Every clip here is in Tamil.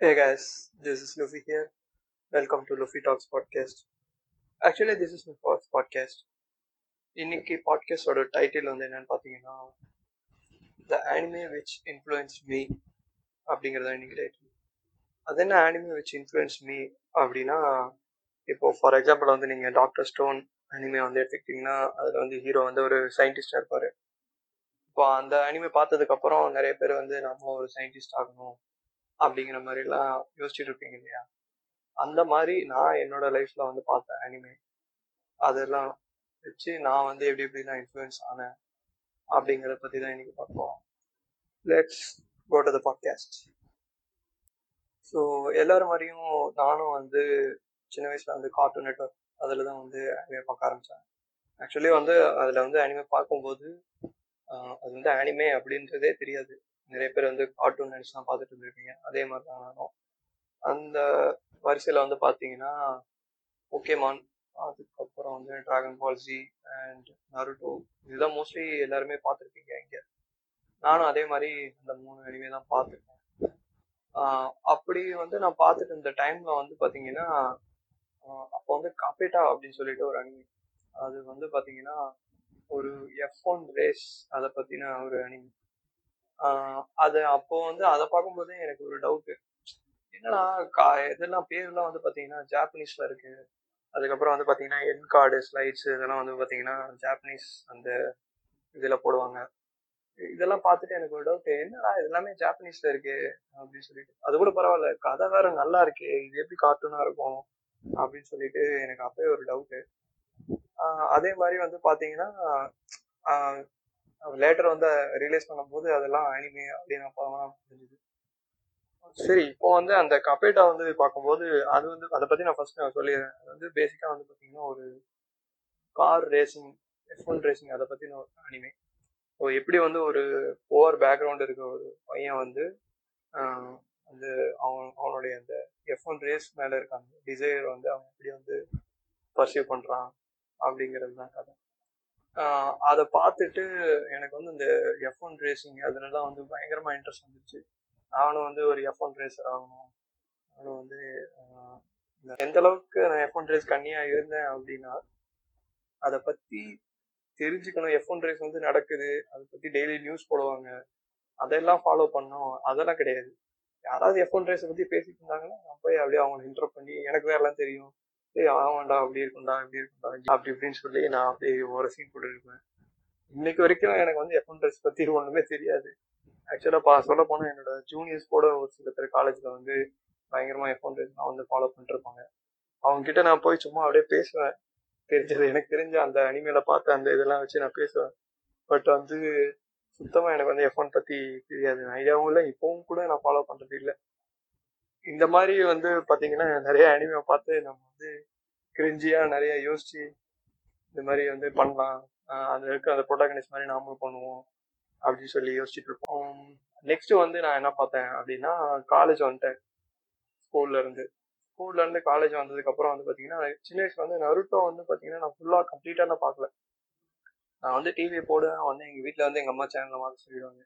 Hey guys, this is Luffy here. Welcome to Luffy Talks podcast. Actually, this is my first podcast. இன்னைக்கு பாட்காஸ்டோட டைட்டில் வந்து என்னன்னு பார்த்தீங்கன்னா the anime which influence me அப்படிங்கிறது இன்னைக்கு டைட்டில் அது என்ன அனிமே விச் இன்ஃப்ளூயன்ஸ் மீ அப்படின்னா இப்போ ஃபார் எக்ஸாம்பிள் வந்து நீங்கள் டாக்டர் ஸ்டோன் அனிமே வந்து எடுத்துக்கிட்டிங்கன்னா அதில் வந்து ஹீரோ வந்து ஒரு சயின்டிஸ்டாக இருப்பார் இப்போ அந்த அனிமே பார்த்ததுக்கப்புறம் நிறைய பேர் வந்து நம்ம ஒரு சயின்டிஸ்ட் ஆகணும் அப்படிங்கிற மாதிரிலாம் யோசிச்சுட்டு இருப்பீங்க இல்லையா? அந்த மாதிரி நான் என்னோட லைஃப்ல வந்து பார்த்தேன் அனிமே அதெல்லாம் வச்சு நான் வந்து எப்படி எப்படிலாம் இன்ஃப்ளூயன்ஸ் ஆனேன் அப்படிங்கிறத பற்றி தான் இன்னைக்கு பார்ப்போம். Let's go to the podcast so எல்லாரும் மாதிரியும் நானும் வந்து சின்ன வயசுல வந்து கார்ட்டூன் நெட்ஒர்க் அதில் தான் வந்து அனிமே பார்க்க ஆரம்பித்தேன் ஆக்சுவலி வந்து அதில் வந்து அனிமே பார்க்கும்போது அது வந்து அனிமே அப்படின்றதே தெரியாது. நிறைய பேர் வந்து கார்ட்டூன் நடிச்சு தான் பார்த்துட்டு இருந்திருப்பீங்க. அதே மாதிரி தான் நானும். அந்த வரிசையில் வந்து பார்த்தீங்கன்னா ஓகேமான் அதுக்கப்புறம் வந்து Dragon Ball Z and Naruto இதுதான் மோஸ்ட்லி எல்லாருமே பார்த்துருப்பீங்க இங்கே. நானும் அதே மாதிரி அந்த மூணு அனிமே தான் பார்த்துருக்கேன். அப்படி வந்து நான் பார்த்துட்டு இருந்த டைம்ல வந்து பார்த்தீங்கன்னா அப்போ வந்து கபேட்டா அப்படின்னு சொல்லிட்டு ஒரு அனிமே அது வந்து பார்த்தீங்கன்னா ஒரு எஃப் ஒன் ரேஸ் அதை பற்றின ஒரு அனிமே அது அப்போ வந்து அதை பார்க்கும்போதே எனக்கு ஒரு டவுட்டு என்னடா கா இதெல்லாம் பேர்லாம் வந்து பார்த்தீங்கன்னா ஜாப்பனீஸ்ல இருக்கு. அதுக்கப்புறம் வந்து பார்த்தீங்கன்னா என் கார்டு ஸ்லைட்ஸ் இதெல்லாம் வந்து பார்த்தீங்கன்னா ஜாப்பனீஸ் அந்த இதில் போடுவாங்க. இதெல்லாம் பார்த்துட்டு எனக்கு ஒரு டவுட் என்னடா இதெல்லாமே ஜாப்பனீஸ்ல இருக்கு அப்படின்னு சொல்லிட்டு. அது கூட பரவாயில்ல கதை வேற நல்லா இருக்கு இது எப்படி கார்ட்டூனா இருக்கும் அப்படின்னு சொல்லிட்டு எனக்கு அப்பவே ஒரு டவுட்டு அதே மாதிரி வந்து பார்த்தீங்கன்னா லேட்டர் வந்து ரியலைஸ் பண்ணும்போது அதெல்லாம் அனிமே அப்படின்னு அப்போ புரிஞ்சுது சரி இப்போ வந்து அந்த கபேட்டா வந்து பார்க்கும்போது அது வந்து அதை பற்றி நான் ஃபர்ஸ்ட் நான் சொல்லிடுறேன். அது வந்து பேசிக்காக வந்து பார்த்தீங்கன்னா ஒரு car racing F one racing அதை பற்றின ஒரு அனிமே ஸோ எப்படி வந்து ஒரு ஓவர் பேக்ரவுண்ட் இருக்க ஒரு பையன் வந்து வந்து அவன் அவனுடைய அந்த எஃப் ஒன் ரேஸ் மேலே இருக்க அந்த டிசைர் வந்து அவன் எப்படி வந்து பர்சீவ் பண்ணுறான் அப்படிங்கிறது தான் கதை. அதை பார்த்துட்டு எனக்கு வந்து இந்த எஃப் ஒன் ரேசிங் அதுலலாம் வந்து பயங்கரமாக இன்ட்ரெஸ்ட் வந்துச்சு. நானும் வந்து ஒரு எஃப் ஒன் ரேசர் ஆகணும். நானும் வந்து எந்த அளவுக்கு நான் எஃப் ஒன் ரேஸ் கண்ணியாக இருந்தேன் அப்படின்னா அதை பற்றி தெரிஞ்சுக்கணும். எஃப் ஒன் ரேஸ் வந்து நடக்குது. அதை பற்றி டெய்லி நியூஸ் போடுவாங்க. அதெல்லாம் ஃபாலோ பண்ணோம். அதெல்லாம் கிடையாது. யாராவது எஃப் ஒன் ரேஸை பற்றி பேசிட்டு இருந்தாங்கன்னா நான் போய் அப்படியே அவங்களை இன்டர் பண்ணி எனக்கு தான் எல்லாம் தெரியும். ஏய் ஆமாண்டா அப்படி இருக்கும்டா இப்படி இருக்கும்டா அப்படி இப்படின்னு சொல்லி நான் அப்படியே ஒரு சீன் போட்டுருப்பேன் இன்னைக்கு வரைக்கும் எனக்கு வந்து எஃப்என் ட்ரெஸ் பத்தி பற்றி தெரியாது. ஆக்சுவலாக பா சொல்ல போனா என்னோட ஜூனியர்ஸ் கூட ஒரு சில பேர் காலேஜில் வந்து பயங்கரமாக எஃப் ஒன் நான் வந்து ஃபாலோ பண்ணிருப்பாங்க. அவங்க கிட்ட நான் போய் சும்மா அப்படியே பேசுவேன். தெரிஞ்சது எனக்கு தெரிஞ்ச அந்த அனிமையில பார்த்து அந்த இதெல்லாம் வச்சு நான் பேசுவேன். பட் வந்து சுத்தமாக எனக்கு வந்து எஃப் ஒன் பற்றி தெரியாது. ஐடியாவும் இல்லை இப்போவும் கூட நான் ஃபாலோ பண்ணுறது இல்லை. இந்த மாதிரி வந்து பாத்தீங்கன்னா நிறைய அனிமே பார்த்து நம்ம வந்து கிரிஞ்சியாக நிறைய யோசிச்சு இந்த மாதிரி வந்து பண்ணலாம். அது இருக்க அந்த ப்ரொட்டாகனிஸ்ட் மாதிரி நாமளும் பண்ணுவோம் அப்படின்னு சொல்லி யோசிச்சுட்டு இருப்போம். நெக்ஸ்ட் வந்து நான் என்ன பார்த்தேன் அப்படின்னா காலேஜ் வந்துட்டேன். ஸ்கூல்ல இருந்து. ஸ்கூல்ல இருந்து காலேஜ் வந்ததுக்கு அப்புறம் வந்து பாத்தீங்கன்னா சின்ன வயசுல வந்து நருட்டோ வந்து பாத்தீங்கன்னா நான் ஃபுல்லா கம்ப்ளீட்டா நான் பார்க்கல. நான் வந்து டிவி போடுவேன் வந்து எங்க வீட்டுல வந்து எங்க அம்மா சேனல்ல மாதிரி சொல்லிடுவாங்க.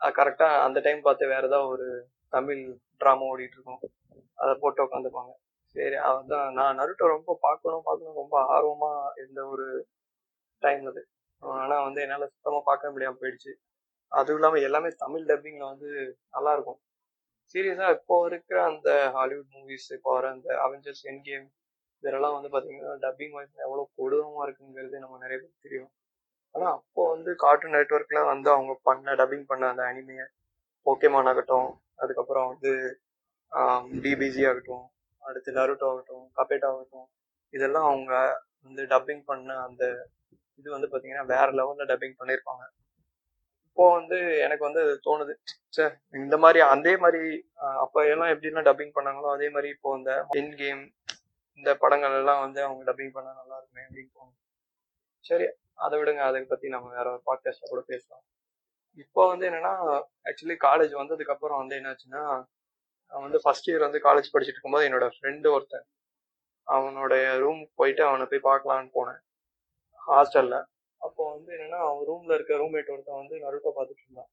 கரெக்டா அந்த டைம் பார்த்து வேற ஏதாவது ஒரு தமிழ் ட்ராமா ஓடிட்டு இருக்கும் அதை போட்டு உட்காந்துப்பாங்க சரி அதான் நான் நருட்டோ ரொம்ப பார்க்கணும் பார்க்கணும் ரொம்ப ஆர்வமா இருந்த ஒரு டைம் அது. ஆனா வந்து என்னால சுத்தமா பார்க்க முடியாம போயிடுச்சு. அதுவும் இல்லாம எல்லாமே தமிழ் டப்பிங்ல வந்து நல்லா இருக்கும் சீரியஸா இப்போ இருக்கிற அந்த ஹாலிவுட் மூவிஸ் இப்போ வர அந்த அவெஞ்சர்ஸ் என் கேம் இதெல்லாம் வந்து பாத்தீங்கன்னா டப்பிங் வாய்ஸ் எவ்வளவு கொடூரமா இருக்குங்கிறது நம்ம நிறைய பேர் தெரியும். ஆனா அப்போ வந்து கார்ட்டூன் நெட்ஒர்க்ல வந்து அவங்க பண்ண டப்பிங் பண்ண அந்த அனிமைய போக்கேமான் ஆகட்டும் அதுக்கப்புறம் வந்து டிபிஜி ஆகட்டும் அடுத்து நருட்டோ ஆகட்டும் கபேட்டா ஆகட்டும் இதெல்லாம் அவங்க வந்து டப்பிங் பண்ண அந்த இது வந்து பார்த்தீங்கன்னா வேற லெவலில் டப்பிங் பண்ணியிருப்பாங்க இப்போ வந்து எனக்கு வந்து தோணுது. சார் இந்த மாதிரி அதே மாதிரி அப்போ எல்லாம் எப்படிலாம் டப்பிங் பண்ணாங்களோ அதே மாதிரி இப்போ இந்த இன் கேம் இந்த படங்கள் எல்லாம் வந்து அவங்க டப்பிங் பண்ண நல்லா இருக்குமே அப்படின்னு தோணுது. சரி அதை விடுங்க. அதை பற்றி நம்ம வேற ஒரு பாட்காஸ்ட்டில் கூட பேசலாம் இப்போ வந்து என்னன்னா ஆக்சுவலி காலேஜ் வந்ததுக்கு அப்புறம் வந்து என்னாச்சுன்னா நான் வந்து ஃபர்ஸ்ட் இயர் வந்து காலேஜ் படிச்சுட்டு இருக்கும்போது என்னோட ஃப்ரெண்டு ஒருத்தன் அவனுடைய ரூம் போயிட்டு அவனை போய் பார்க்கலான்னு போனேன். ஹாஸ்டல்ல அப்போ வந்து என்னன்னா அவன் ரூம்ல இருக்க ரூம்மேட் ஒருத்தன் வந்து நருட்டோ பார்த்துட்டு இருந்தான்.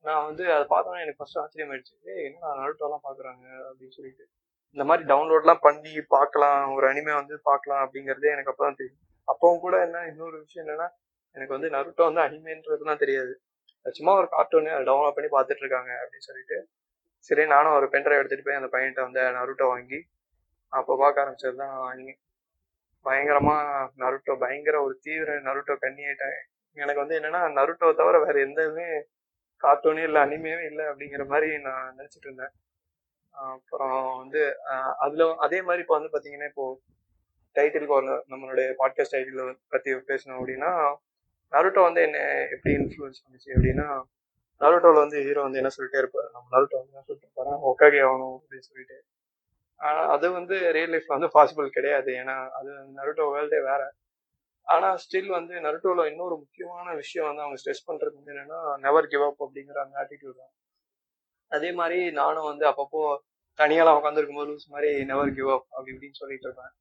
நான் வந்து அதை பார்த்தோன்னா எனக்கு ஃபர்ஸ்ட் ஆச்சரியமாயிடுச்சு. ஏய் என்ன நருட்டோலாம் பார்க்குறாங்க? அப்படின்னு சொல்லிட்டு. இந்த மாதிரி டவுன்லோட்லாம் பண்ணி பார்க்கலாம். ஒரு அனிமே வந்து பார்க்கலாம் அப்படிங்கிறதே எனக்கு அப்பதான் தெரியும். அப்பவும் கூட என்ன இன்னொரு விஷயம் என்னன்னா எனக்கு வந்து நருட்டோ வந்து அனிமேன்றதுலாம் தெரியாது. சும்மா ஒரு கார்ட்டூனு டவுன்லோட் பண்ணி பார்த்துட்டு இருக்காங்க அப்படின்னு சொல்லிட்டு. சரி நானும் ஒரு பென்ட்ரைவ் எடுத்துகிட்டு போய் அந்த பையன்கிட்ட வந்து நருட்டோ வாங்கி அப்போ பார்க்க ஆரம்பிச்சது தான் வாங்கி. பயங்கரமாக நருட்டோ பயங்கர ஒரு தீவிர நருட்டோ கண்ணி ஆயிட்டேன் எனக்கு வந்து என்னன்னா நருட்டோ தவிர வேற எந்தவுமே கார்ட்டூனே இல்லை அனிமையும் இல்லை அப்படிங்கிற மாதிரி நான் நினச்சிட்டு இருந்தேன். அப்புறம் வந்து அதில் அதே மாதிரி இப்போ வந்து பார்த்தீங்கன்னா இப்போ டைட்டிலுக்கு நம்மளுடைய பாட்காஸ்ட் டைட்டில் பற்றி பேசணும் அப்படின்னா நருட்டோ வந்து என்ன எப்படி இன்ஃப்ளூயன்ஸ் பண்ணுச்சு அப்படின்னா நருட்டோல வந்து ஹீரோ வந்து என்ன சொல்லிட்டே இருப்பாரு? நம்ம நருட்டோ வந்து என்ன சொல்லிட்டு இருப்பாரு ஒக்காகே ஆகணும் அப்படின்னு சொல்லிட்டு. ஆனா அது வந்து ரியல் லைஃப்ல வந்து பாசிபிள் கிடையாது. ஏன்னா அது நருட்டோ வேர்ல்டே வேற. ஆனா ஸ்டில் வந்து நருட்டோல இன்னொரு முக்கியமான விஷயம் வந்து அவங்க ஸ்ட்ரெஸ் பண்றது வந்து என்னன்னா நெவர் கிவ் அப் அப்படிங்கிற அந்த ஆட்டிடியூட் தான். அதே மாதிரி நானும் வந்து அப்பப்போ தனியாலாம் உட்காந்துருக்கும் போது லூஸ் மாதிரி நெவர் கிவ் அப் அப்படி இப்படின்னு சொல்லிட்டு இருப்பேன்.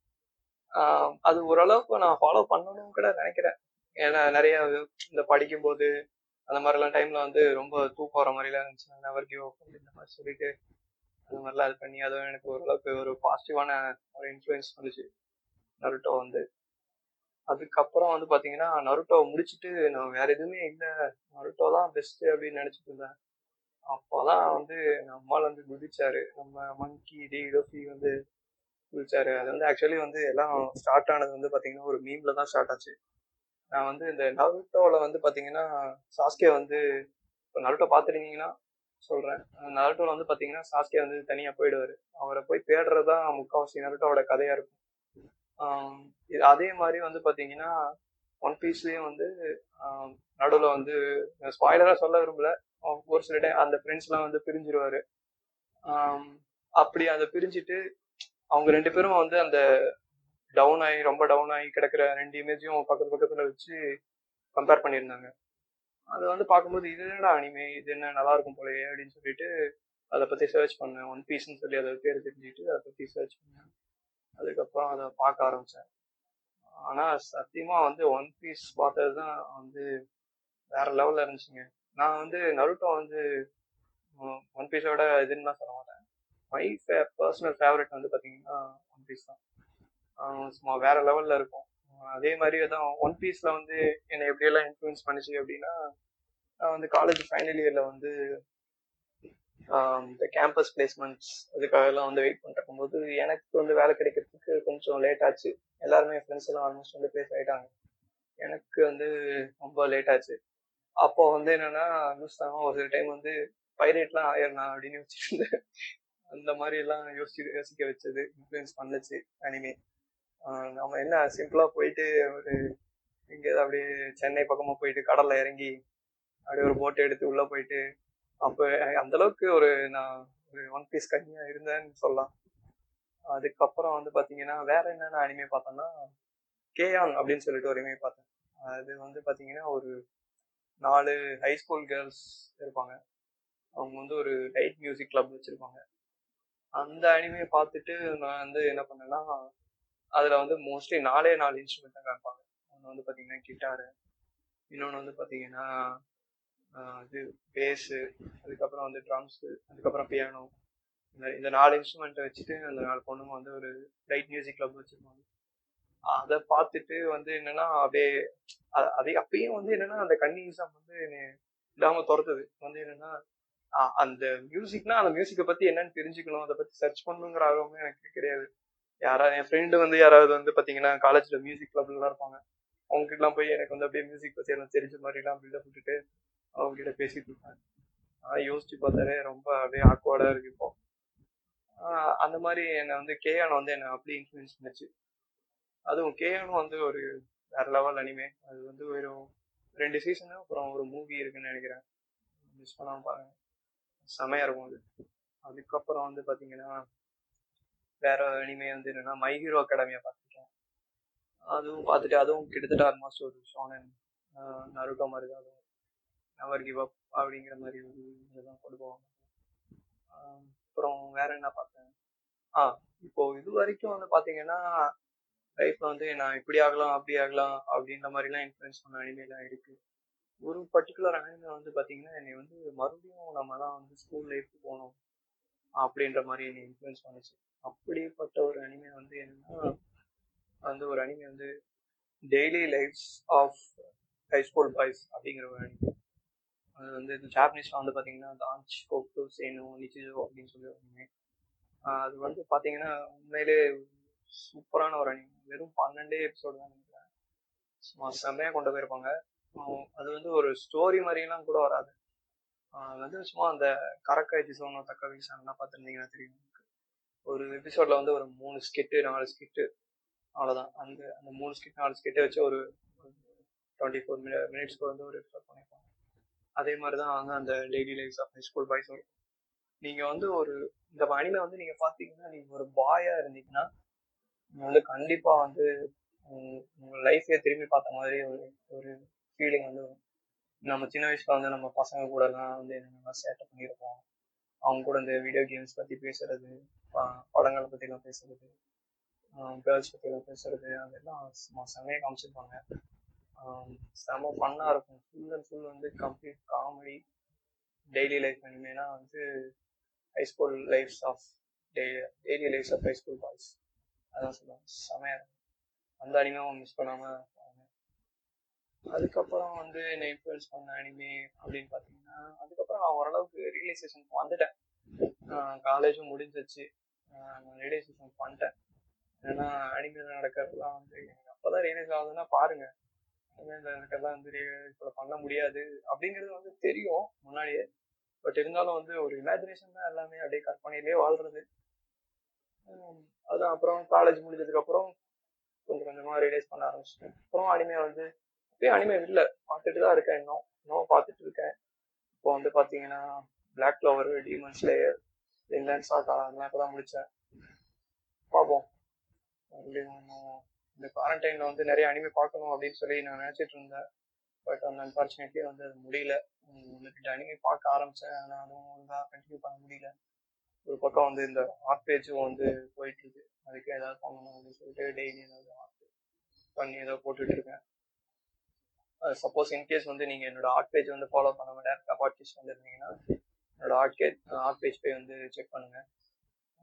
அது ஓரளவுக்கு நான் ஃபாலோ பண்ணணும்னு கூட நினைக்கிறேன். ஏன்னா நிறைய இந்த படிக்கும்போது அந்த மாதிரிலாம் டைம்ல வந்து ரொம்ப தூக்கம் வர மாதிரிலாம் இருந்துச்சு. நெவர் கிவ் அப் அப்படின்ற மாதிரி சொல்லிட்டு அது மாதிரிலாம் இது பண்ணி அதுவும் எனக்கு ஓரளவுக்கு ஒரு பாசிட்டிவான ஒரு இன்ஃப்ளூயன்ஸ் வந்துச்சு. நருட்டோ வந்து. அதுக்கப்புறம் வந்து பாத்தீங்கன்னா நருட்டோ முடிச்சுட்டு நான் வேற எதுவுமே இல்லை. நருட்டோ தான் பெஸ்ட் அப்படின்னு நினைச்சிட்டு இருந்தேன். அப்போதான் வந்து நம்மால் வந்து குதிச்சாரு. நம்ம மங்கி டி டோஃபி வந்து குதிச்சாரு. அது வந்து ஆக்சுவலி வந்து எல்லாம் ஸ்டார்ட் ஆனது வந்து பாத்தீங்கன்னா ஒரு மீம்ல தான் ஸ்டார்ட் ஆச்சு. நான் வந்து இந்த நருட்டோவில் வந்து பார்த்தீங்கன்னா சாஸ்கே வந்து இப்போ நருட்டோ பார்த்துருந்தீங்கன்னா சொல்கிறேன் நருட்டோவில் வந்து பார்த்தீங்கன்னா சாஸ்கே வந்து தனியாக போயிடுவார். அவரை போய் தேடுறதுதான் முக்கால்வாசி நருட்டோட கதையாக இருக்கும். இது அதே மாதிரி வந்து பார்த்தீங்கன்னா ஒன் பீஸ்லேயும் வந்து நடுவில் வந்து ஸ்பாய்லராக சொல்ல விரும்பல. ஒரு சில டைம் அந்த ஃப்ரெண்ட்ஸ்லாம் வந்து பிரிஞ்சிருவாரு. அப்படி அதை பிரிஞ்சுட்டு அவங்க ரெண்டு பேரும் வந்து அந்த டவுன் ஆகி ரொம்ப டவுன் ஆகி கிடக்கிற ரெண்டு இமேஜையும் பக்கத்து பக்கத்துல வச்சு கம்பேர் பண்ணியிருந்தாங்க. அது வந்து பார்க்கும்போது இது என்னடா அனிமே இது என்ன நல்லா இருக்கும் போலயே அப்படின்னு சொல்லிட்டு அதை பத்தி சர்ச் பண்ணேன். ஒன் பீஸ்ன்னு சொல்லி அதை பேர் தெரிஞ்சுட்டு அதை பத்தி சர்ச் பண்ணேன். அதுக்கப்புறம் அதை பார்க்க ஆரம்பிச்சேன். ஆனா சத்தியமா வந்து ஒன் பீஸ் பார்த்தது தான் வந்து வேற லெவல்ல இருந்துச்சுங்க. நான் வந்து நருட்டோ வந்து ஒன் பீஸோட இதுன்னு தான் சொல்ல மாட்டேன். மை பர்சனல் ஃபேவரட் வந்து பார்த்தீங்கன்னா ஒன் பீஸ் தான். சும்மா வேற லெவல்ல இருக்கும். அதே மாதிரி தான் ஒன் பீஸ்ல வந்து என்னை எப்படியெல்லாம் இன்ஃப்ளூயன்ஸ் பண்ணுச்சு அப்படின்னா நான் வந்து காலேஜ் ஃபைனல் இயர்ல வந்து இந்த கேம்பஸ் பிளேஸ்மெண்ட்ஸ் அதுக்காக எல்லாம் வந்து வெயிட் பண்ணிட்டு இருக்கும்போது எனக்கு வந்து வேலை கிடைக்கிறதுக்கு கொஞ்சம் லேட் ஆச்சு. எல்லாருமே ஃப்ரெண்ட்ஸ் எல்லாம் ஆல்மோஸ்ட் வந்து பேச ஆயிட்டாங்க எனக்கு வந்து ரொம்ப லேட் ஆச்சு. அப்போ வந்து என்னன்னா நியூஸ்தான் ஒரு சில டைம் வந்து பைரேட்லாம் ஆயிடுனா அப்படின்னு யோசிச்சுட்டு இருந்தேன். அந்த மாதிரி எல்லாம் யோசிச்சு யோசிக்க வச்சது இன்ஃப்ளூயன்ஸ் பண்ணுச்சு அனிமே நம்ம என்ன சிம்பிளா போயிட்டு ஒரு எங்கேயாவது அப்படியே சென்னை பக்கமா போயிட்டு கடல்ல இறங்கி அப்படியே ஒரு போட்டை எடுத்து உள்ள போயிட்டு அப்போ அந்த அளவுக்கு ஒரு நான் ஒரு ஒன் பீஸ் கம்மியாக இருந்தேன்னு சொல்லலாம். அதுக்கப்புறம் வந்து பாத்தீங்கன்னா வேற என்னென்ன அனிமே பார்த்தோன்னா கேயான் அப்படின்னு சொல்லிட்டு ஒரு இனிமே பார்த்தேன். அது வந்து பாத்தீங்கன்னா ஒரு நாலு ஹை ஸ்கூல் கேர்ள்ஸ் இருப்பாங்க. அவங்க வந்து ஒரு லைட் மியூசிக் கிளப் வச்சிருப்பாங்க. அந்த அனிமையை பார்த்துட்டு நான் வந்து என்ன பண்ணேன்னா அதில் வந்து மோஸ்ட்லி நாலே நாலு இன்ஸ்ட்ருமெண்ட் தான் காமிப்பாங்க. ஒன்று வந்து பார்த்தீங்கன்னா கிட்டாரு இன்னொன்று வந்து பார்த்தீங்கன்னா இது பேஸு அதுக்கப்புறம் வந்து ட்ரம்ஸு அதுக்கப்புறம் பியானோ இந்த இந்த நாலு இன்ஸ்ட்ருமெண்ட்டை வச்சுட்டு அந்த நாலு பொண்ணுங்க வந்து ஒரு லைட் மியூசிக் கிளப் வச்சுருப்பாங்க. அதை பார்த்துட்டு வந்து என்னன்னா அப்படியே அதே அப்பயும் வந்து என்னன்னா அந்த கன்னியூஸம் வந்து இல்லாம துரத்துது. வந்து என்னன்னா அந்த மியூசிக்னா அந்த மியூசிக்கை பத்தி என்னன்னு தெரிஞ்சுக்கணும். அதை பத்தி சர்ச் பண்ணுங்கிற ஆர்வமே எனக்கு கிடையாது. யாராவது என் ஃப்ரெண்டு வந்து யாராவது வந்து பாத்தீங்கன்னா காலேஜ்ல மியூசிக் கிளப்லாம் இருப்பாங்க. அவங்க எல்லாம் போய் எனக்கு வந்து அப்படியே மியூசிக் பத்தி எல்லாம் தெரிஞ்ச மாதிரி எல்லாம் பில்டப் விட்டுட்டு அவங்க கிட்ட பேசிட்டு இருப்பேன். ஆனா யோசிச்சு பார்த்தாலே ரொம்ப அப்படியே ஆக்வர்டா இருக்கு இப்போ. அந்த மாதிரி என்னை வந்து கேயான் வந்து என்னை அப்படியே இன்ஃபுளுன்ஸ் பண்ணிச்சு. அதுவும் கேயானும் வந்து ஒரு வேற லெவல் அனிமே அது வந்து ஒரு ரெண்டு சீசனு அப்புறம் ஒரு மூவி இருக்குன்னு நினைக்கிறேன். மிஸ் பண்ணாமல் பாருங்க. செமையா இருக்கும் அது. அதுக்கப்புறம் வந்து பாத்தீங்கன்னா வேற இனிமே வந்து என்னன்னா மை ஹீரோ அகாடமியா பார்த்துருக்கேன் அதுவும் பார்த்துட்டு அதுவும் கிட்டத்தட்ட ஆல்மோஸ்ட் ஒரு ஷோனன் நருட்டோ மாதிரி தான். அதுவும் நவர் கிவ் அப் அப்படிங்கிற மாதிரி ஒரு இதெல்லாம் கொண்டு போவாங்க. அப்புறம் வேற என்ன பார்த்தேன்? ஆ இப்போ இது வரைக்கும் வந்து பார்த்தீங்கன்னா லைஃப்ல வந்து நான் இப்படி ஆகலாம் அப்படி ஆகலாம் அப்படின்ற மாதிரிலாம் இன்ஃப்ளூயன்ஸ் பண்ண அனிமையெல்லாம் இருக்கு. ஒரு பர்டிகுலர் அனிமை வந்து பார்த்தீங்கன்னா என்னை வந்து மறுபடியும் நம்ம தான் வந்து ஸ்கூல் லைஃப் போகணும் அப்படின்ற மாதிரி என்னை இன்ஃப்ளூயன்ஸ் பண்ணுச்சு. அப்படிப்பட்ட ஒரு அனிமே வந்து என்னன்னா வந்து ஒரு அனிமே வந்து daily lifes of high school boys அப்படிங்கிற ஒரு அனிமே அது வந்து ஜாப்பனீஸில் வந்து பார்த்தீங்கன்னா டான்ச் கோக்கு சேனோ நிச்சிஜோ அப்படின்னு சொல்லி ஒரு அனிமே அது வந்து பார்த்தீங்கன்னா உண்மையிலே சூப்பரான ஒரு அனிமே வெறும் பன்னெண்டே எபிசோடு தான் நினைக்கிறேன். சும்மா செம்மையாக கொண்டு போயிருப்பாங்க. அது வந்து ஒரு ஸ்டோரி மாதிரிலாம் கூட வராது. வந்து சும்மா அந்த கரக்க சோனோ தக்க எபிசோன்லாம் பார்த்துருந்தீங்கன்னா தெரியும். ஒரு எபிசோட்ல வந்து ஒரு மூணு ஸ்கிட்டு நாலு ஸ்கிட்டு அவ்வளோதான் அந்த அந்த மூணு ஸ்கிட் நாலு ஸ்கிட்டை வச்சு ஒரு டுவெண்ட்டி ஃபோர் மினி மினிட்ஸ்க்கு வந்து ஒரு எபிசோட் பண்ணியிருப்பாங்க அதே மாதிரி தான் வந்து அந்த daily lifes of high school boys வரும் நீங்கள் வந்து ஒரு இந்த அனிமே வந்து நீங்கள் பார்த்தீங்கன்னா நீங்கள் ஒரு பாயாக இருந்தீங்கன்னா நீங்கள் வந்து கண்டிப்பாக வந்து உங்கள் லைஃப்பே திரும்பி பார்த்த மாதிரி ஒரு ஒரு ஃபீலிங் வந்து நம்ம சின்ன வயசுல வந்து நம்ம பசங்க கூடலாம் வந்து என்னென்ன சேட்டை பண்ணியிருப்போம். அவங்க கூட இந்த வீடியோ கேம்ஸ் பற்றி பேசுறது படங்களை பற்றிலாம் பேசுறது கேர்ள்ஸ் பற்றிலாம் பேசுறது அதெல்லாம் செம்மையாக காமிச்சிருப்பாங்க. செம ஃபன்னாக இருக்கும். ஃபுல் அண்ட் ஃபுல் வந்து கம்ப்ளீட் காமெடி டெய்லி லைஃப் அனிமேனா வந்து high school lifes of daily lifes of high school boys அதான் சொல்லுவாங்க. செமையாக இருக்கும். அந்த அனிமையும் மிஸ் பண்ணாமல் அதுக்கப்புறம் வந்து என்னை இன்ஃப்ளூயன்ஸ் பண்ண அனிமே அப்படின்னு பார்த்தீங்கன்னா அதுக்கப்புறம் நான் ஓரளவுக்கு ரியலைசேஷன் வந்துட்டேன். காலேஜும் முடிஞ்சிச்சு நான் ரியலைசேஷன் பண்ணிட்டேன். ஏன்னா அனிமேல நடக்கிறதுலாம் வந்து எனக்கு அப்போ தான் ரியலைஸ் ஆகுதுன்னா பாருங்க. அனிமேல நடக்கிறதுலாம் வந்து இப்போ பண்ண முடியாது அப்படிங்கிறது வந்து தெரியும் முன்னாடியே. பட் இருந்தாலும் வந்து ஒரு இமேஜினேஷன் தான் எல்லாமே அப்படியே கற்பனையிலே வாழ்றது. அதான் அப்புறம் காலேஜ் முடிஞ்சதுக்கப்புறம் கொஞ்சம் கொஞ்சமாக ரியலைஸ் பண்ண ஆரம்பிச்சிட்டேன். அப்புறம் அனிமே வந்து இப்பயும் அனிமே இல்லை. பார்த்துட்டு தான் இருக்கேன் இன்னும். இன்னும் பார்த்துட்டு இருக்கேன். இப்போ வந்து பார்த்தீங்கன்னா பிளாக் ஃப்ளவர் டீமன் ஸ்லேயர் இங்கிலாந்து சாக்கா அதெல்லாம் இப்போ தான் முடித்தேன் பார்ப்போம் இந்த குவாரண்டைனில் வந்து நிறைய அனிமே பார்க்கணும் அப்படின்னு சொல்லி நான் நினச்சிட்டு இருந்தேன். பட் அந்த அன்ஃபார்ச்சுனேட்லி வந்து அது முடியல. ஒன்று அனிமே பார்க்க ஆரம்பித்தேன் ஆனால் அதுவும் ஒழுங்காக கண்டினியூ பண்ண முடியல. ஒரு பக்கம் வந்து இந்த ஆர்ட் பேஜும் வந்து போயிட்டு இருக்கு. அதுக்கு ஏதாவது பண்ணணும் அப்படின்னு சொல்லிட்டு டெய்லி ஏதாவது ஆர்ட் பண்ணி ஏதோ போட்டுட்டு இருக்கேன். சப்போஸ் இன்கேஸ் வந்து நீங்கள் என்னோட ஆர்ட் பேஜ் வந்து ஃபாலோ பண்ண டேரக்டாக பாட்காஸ்ட் வந்துருந்தீங்கன்னா என்னோட ஆர்ட் கே ஆர்ட் பேஜ் போய் வந்து செக் பண்ணுங்க.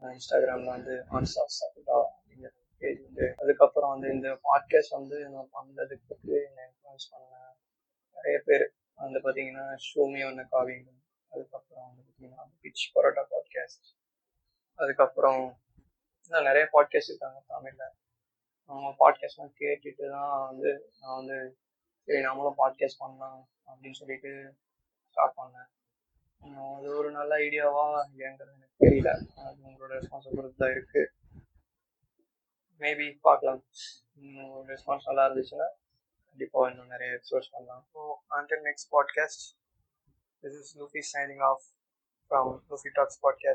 இன்ஸ்டாகிராமில் வந்து ஆன்ஸ் ஆஃப் சபிதா அப்படிங்கிற பேஜ் வந்து அதுக்கப்புறம் வந்து இந்த பாட்காஸ்ட் வந்து நான் பண்ணதுக்கு என்ன இன்ஃப்ளூயன்ஸ் பண்ண நிறைய பேர் வந்து பார்த்தீங்கன்னா ஷூமி ஒன்று காவிங் அதுக்கப்புறம் வந்து பார்த்தீங்கன்னா பிச் பரோட்டா பாட்காஸ்ட் அதுக்கப்புறம் இன்னும் நிறைய பாட்காஸ்ட் இருக்காங்க தமிழில். அவங்க பாட்காஸ்ட்லாம் கேட்டுட்டு தான் வந்து நான் வந்து சரி நாமளும் பாட்காஸ்ட் பண்ணலாம் அப்படின்னு சொல்லிட்டு ஸ்டார்ட் பண்ணேன். அது ஒரு நல்ல ஐடியாவா இல்லையாங்கிறது எனக்கு தெரியல. அது உங்களோட ரெஸ்பான்சிபிலிட்டி தான் இருக்கு. மேபி பார்க்கலாம். இன்னும் ரெஸ்பான்ஸ் நல்லா இருந்துச்சுன்னா கண்டிப்பாக இன்னும் நிறைய எக்ஸ்போர்ஸ் பண்ணலாம். So until next podcast this is Luffy signing off from Luffy talks podcast